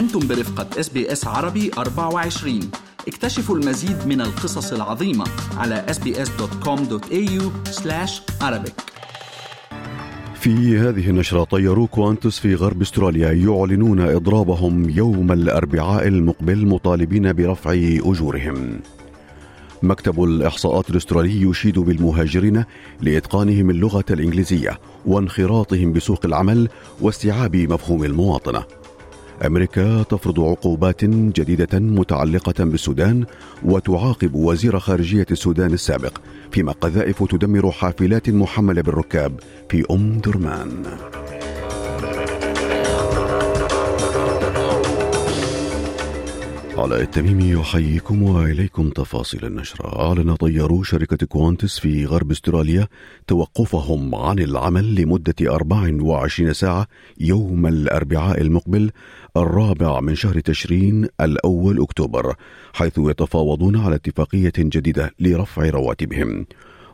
أنتم برفقة SBS عربي 24 اكتشفوا المزيد من القصص العظيمة على sbs.com.au arabic. في هذه النشرة طيارو Qantas في غرب أستراليا يعلنون إضرابهم يوم الأربعاء المقبل مطالبين برفع أجورهم. مكتب الإحصاءات الأسترالي يشيد بالمهاجرين لإتقانهم اللغة الإنجليزية وانخراطهم بسوق العمل واستيعاب مفهوم المواطنة. أمريكا تفرض عقوبات جديدة متعلقة بالسودان وتعاقب وزير خارجية السودان السابق فيما قذائف تدمر حافلات محملة بالركاب في أم درمان. علاء التميمي يحييكم وإليكم تفاصيل النشرة. أعلن طيارو شركة كوانتس في غرب أستراليا توقفهم عن العمل لمدة 24 ساعة يوم الأربعاء المقبل الرابع من شهر تشرين الأول أكتوبر حيث يتفاوضون على اتفاقية جديدة لرفع رواتبهم.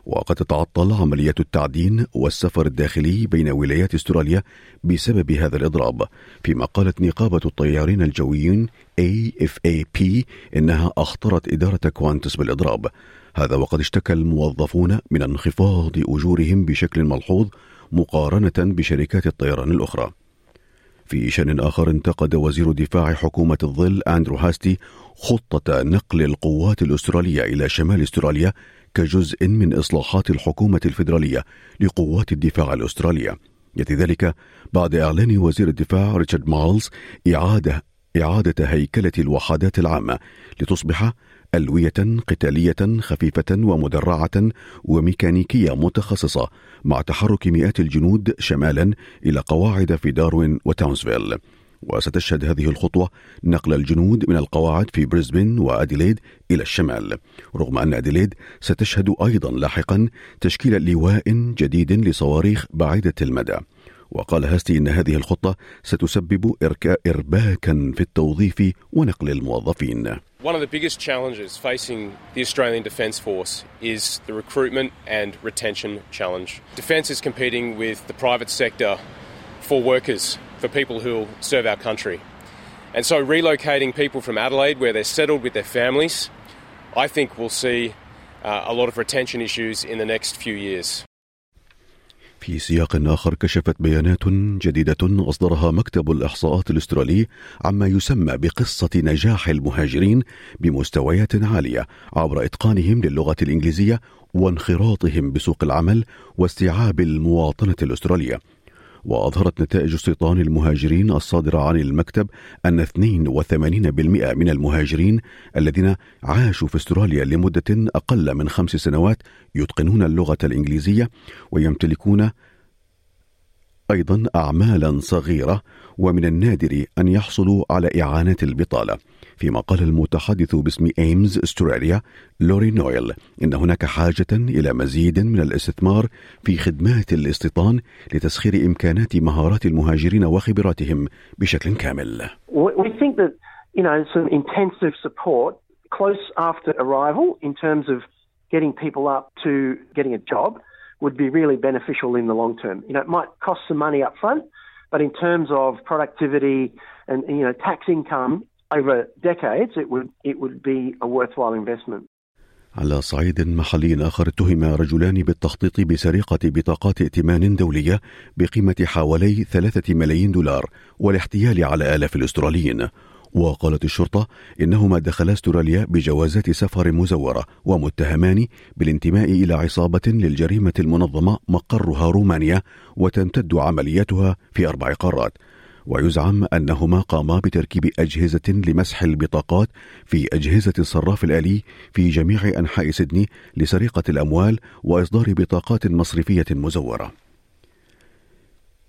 وقد تتعطل عملية التعدين والسفر الداخلي بين ولايات استراليا بسبب هذا الإضراب فيما قالت نقابة الطيارين الجويين AFAP إنها أخطرت إدارة كوانتس بالإضراب. هذا وقد اشتكى الموظفون من انخفاض أجورهم بشكل ملحوظ مقارنة بشركات الطيران الأخرى. في شأن آخر انتقد وزير دفاع حكومة الظل أندرو هاستي خطة نقل القوات الأسترالية إلى شمال أستراليا كجزء من إصلاحات الحكومة الفيدرالية لقوات الدفاع الأسترالية. يأتي ذلك بعد إعلان وزير الدفاع ريتشارد مارلز إعادة إعادة هيكلة الوحدات العامة لتصبح ألوية قتالية خفيفة ومدرعة وميكانيكية متخصصة مع تحرك مئات الجنود شمالا إلى قواعد في داروين وتاونسفيل وستشهد هذه الخطوة نقل الجنود من القواعد في بريسبن وأديليد إلى الشمال. رغم أن أديليد ستشهد أيضا لاحقا تشكيل لواء جديد لصواريخ بعيدة المدى. وقال هاستي إن هذه الخطة ستسبب إرباكا في التوظيف ونقل الموظفين One of the biggest challenges facing the Australian Defence Force is the recruitment and retention challenge. Defence is competing with the private sector for workers, for people who will serve our country. And so relocating people from Adelaide, where they're settled with their families, I think we'll see uh, a lot of retention issues in the next few years. في سياق آخر كشفت بيانات جديدة أصدرها مكتب الإحصاءات الأسترالي عما يسمى بقصة نجاح المهاجرين بمستويات عالية عبر إتقانهم للغة الإنجليزية وانخراطهم بسوق العمل واستيعاب المواطنة الأسترالية. وأظهرت نتائج استيطان المهاجرين الصادرة عن المكتب أن 82% من المهاجرين الذين عاشوا في استراليا لمدة أقل من خمس سنوات يتقنون اللغة الإنجليزية ويمتلكون أيضا أعمالا صغيرة ومن النادر أن يحصلوا على إعانة البطالة فيما قال المتحدث باسم إيمز أستراليا لوري نويل إن هناك حاجة إلى مزيد من الاستثمار في خدمات الاستيطان لتسخير إمكانات مهارات المهاجرين وخبراتهم بشكل كامل. We think that you know some intensive support close after arrival in terms of getting people up to getting a job would be really beneficial in the long term. You know, it might cost some money up front, but in terms of productivity and you know tax income, over decades, it would, it would be a worthwhile investment. على صعيد محلي آخر اتهم رجلان بالتخطيط بسرقة بطاقات ائتمان دولية بقيمة حوالي ثلاثة ملايين دولار والاحتيال على آلاف الأستراليين وقالت الشرطة إنهما دخلا أستراليا بجوازات سفر مزورة ومتهمان بالانتماء إلى عصابة للجريمة المنظمة مقرها رومانيا وتمتد عملياتها في أربع قارات. ويزعم أنهما قاما بتركيب أجهزة لمسح البطاقات في أجهزة الصراف الآلي في جميع أنحاء سيدني لسرقة الأموال وإصدار بطاقات مصرفية مزورة.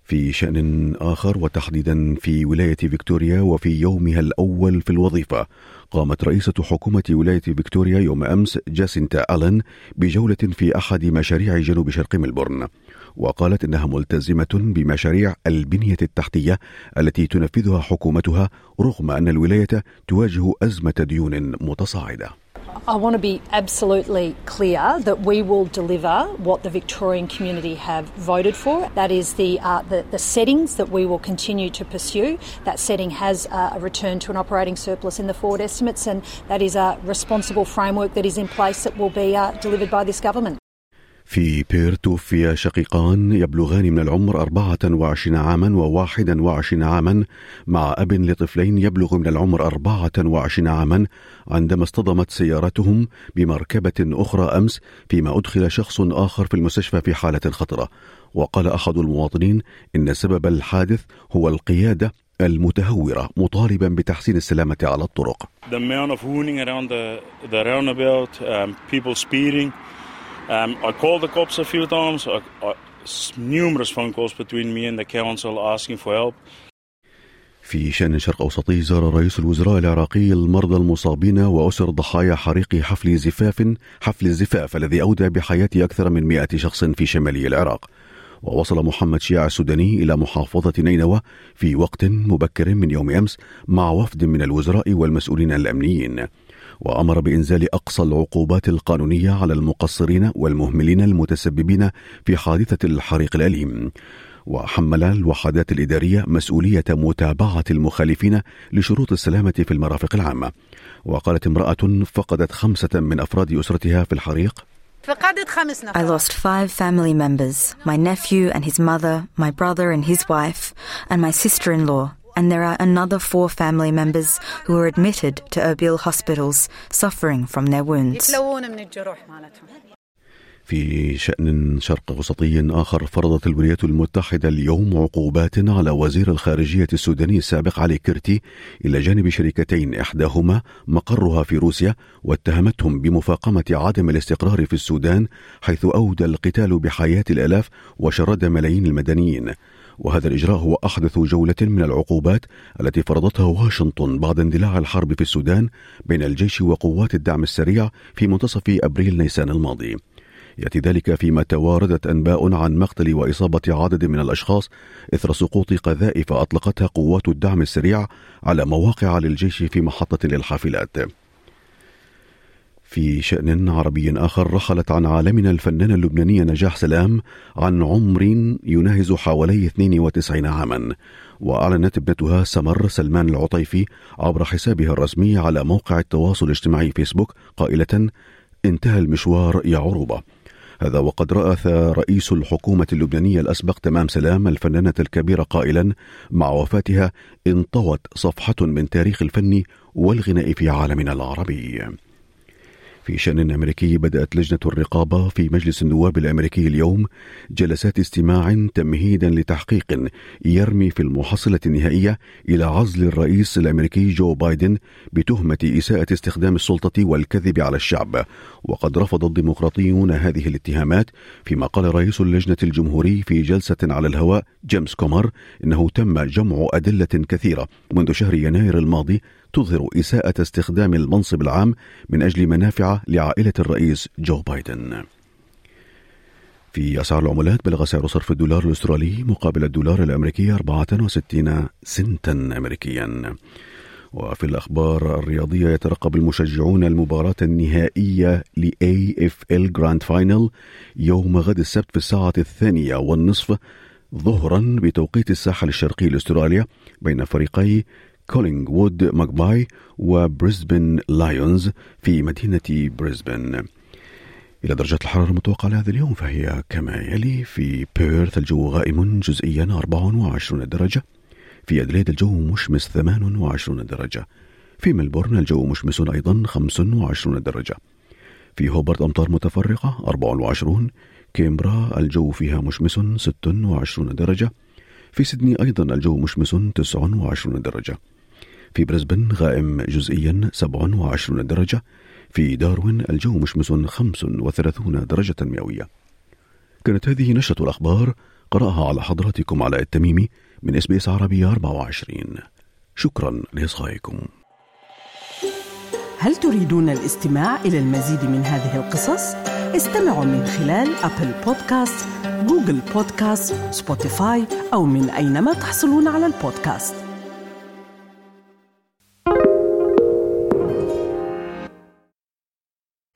في شأن آخر وتحديدا في ولاية فيكتوريا وفي يومها الأول في الوظيفة. قامت رئيسة حكومة ولاية فيكتوريا يوم أمس جاسينتا ألن بجولة في أحد مشاريع جنوب شرق ملبورن وقالت إنها ملتزمة بمشاريع البنية التحتية التي تنفذها حكومتها رغم أن الولاية تواجه أزمة ديون متصاعدة. I want to be absolutely clear that we will deliver what the Victorian community have voted for. That is the, uh, the, the settings that we will continue to pursue. That setting has uh, a return to an operating surplus in the forward estimates, and that is a responsible framework that is in place that will be uh, delivered by this government. في بير توفي شقيقان يبلغان من العمر 24 عاما و21 عاما مع أب لطفلين يبلغ من العمر 24 عاما عندما اصطدمت سيارتهم بمركبة أخرى أمس فيما أدخل شخص آخر في المستشفى في حالة خطرة وقال أحد المواطنين إن سبب الحادث هو القيادة المتهورة مطالبا بتحسين السلامة على الطرق. The amount of around the roundabout, um, people speeding, Um, I called the cops a few times. I, I, numerous phone calls between me and the council asking for help. في شأن شرق أوسطي زار رئيس الوزراء العراقي المرضى المصابين وأسر ضحايا حريق حفل زفاف حفل الزفاف الذي أودى بحياة أكثر من مئة شخص في شمالي العراق ووصل محمد شيع السوداني إلى محافظة نينوى في وقت مبكر من يوم أمس مع وفد من الوزراء والمسؤولين الأمنيين. وأمر بإنزال أقصى العقوبات القانونية على المقصرين والمهملين المتسببين في حادثة الحريق الأليم. وحمل الوحدات الإدارية مسؤولية متابعة المخالفين لشروط السلامة في المرافق العامة. وقالت امرأة فقدت خمسة من أفراد أسرتها في الحريق I lost five family members, my nephew and his mother, my brother and his wife, and my sister-in-law. And there are another four family members who were admitted to Erbil hospitals suffering from their wounds. في شأن شرق وسطي آخر فرضت الولايات المتحدة اليوم عقوبات على وزير الخارجية السوداني السابق علي كرتي إلى جانب شركتين إحداهما مقرها في روسيا واتهمتهم بمفاقمة عدم الاستقرار في السودان حيث أودى القتال بحياة الآلاف وشرد ملايين المدنيين. وهذا الإجراء هو أحدث جولة من العقوبات التي فرضتها واشنطن بعد اندلاع الحرب في السودان بين الجيش وقوات الدعم السريع في منتصف أبريل نيسان الماضي. يأتي ذلك فيما تواردت أنباء عن مقتل وإصابة عدد من الأشخاص إثر سقوط قذائف أطلقتها قوات الدعم السريع على مواقع للجيش في محطة للحافلات. في شأن عربي آخر رحلت عن عالمنا الفنانة اللبنانية نجاح سلام عن عمر يناهز حوالي 92 عاما وأعلنت ابنتها سمر سلمان العطيفي عبر حسابها الرسمي على موقع التواصل الاجتماعي فيسبوك قائلة انتهى المشوار يا عروبة هذا وقد رأث رئيس الحكومة اللبنانية الأسبق تمام سلام الفنانة الكبيرة قائلا مع وفاتها انطوت صفحة من تاريخ الفن والغناء في عالمنا العربي. في شأن أمريكي بدأت لجنة الرقابة في مجلس النواب الأمريكي اليوم جلسات استماع تمهيدا لتحقيق يرمي في المحصلة النهائية إلى عزل الرئيس الأمريكي جو بايدن بتهمة إساءة استخدام السلطة والكذب على الشعب. وقد رفض الديمقراطيون هذه الاتهامات فيما قال رئيس اللجنة الجمهوري في جلسة على الهواء جيمس كومر إنه تم جمع أدلة كثيرة منذ شهر يناير الماضي تظهر إساءة استخدام المنصب العام من أجل منافع لعائلة الرئيس جو بايدن. في أسعار العملات بلغ سعر صرف الدولار الأسترالي مقابل الدولار الأمريكي 64 سنتا أمريكيا. وفي الأخبار الرياضية يترقب المشجعون المباراة النهائية ل AFL Grand Final يوم غد السبت في الساعة الثانية والنصف ظهرا بتوقيت الساحل الشرقي لأستراليا بين فريقي Collingwood Magpies و Brisbane Lions في مدينة بريسبن أما درجة الحرارة المتوقعة لهذا اليوم فهي كما يلي في بيرث الجو غائم جزئيا 24 درجة في أدليد الجو مشمس 28 درجة في ملبورن الجو مشمس أيضا 25 درجة في هوبرت أمطار متفرقة 24 كيمبرا الجو فيها مشمس 26 درجة في سيدني أيضا الجو مشمس 29 درجة. في بريسبن غائم جزئيا 27 درجة في داروين الجو مشمس 35 درجة مئوية. كانت هذه نشرة الأخبار قرأها على حضراتكم علاء التميمي من SBS عربي 24 شكرا لإصغائكم. هل تريدون الاستماع إلى المزيد من هذه القصص؟ استمعوا من خلال Apple Podcast، Google Podcast، Spotify أو من أينما تحصلون على البودكاست.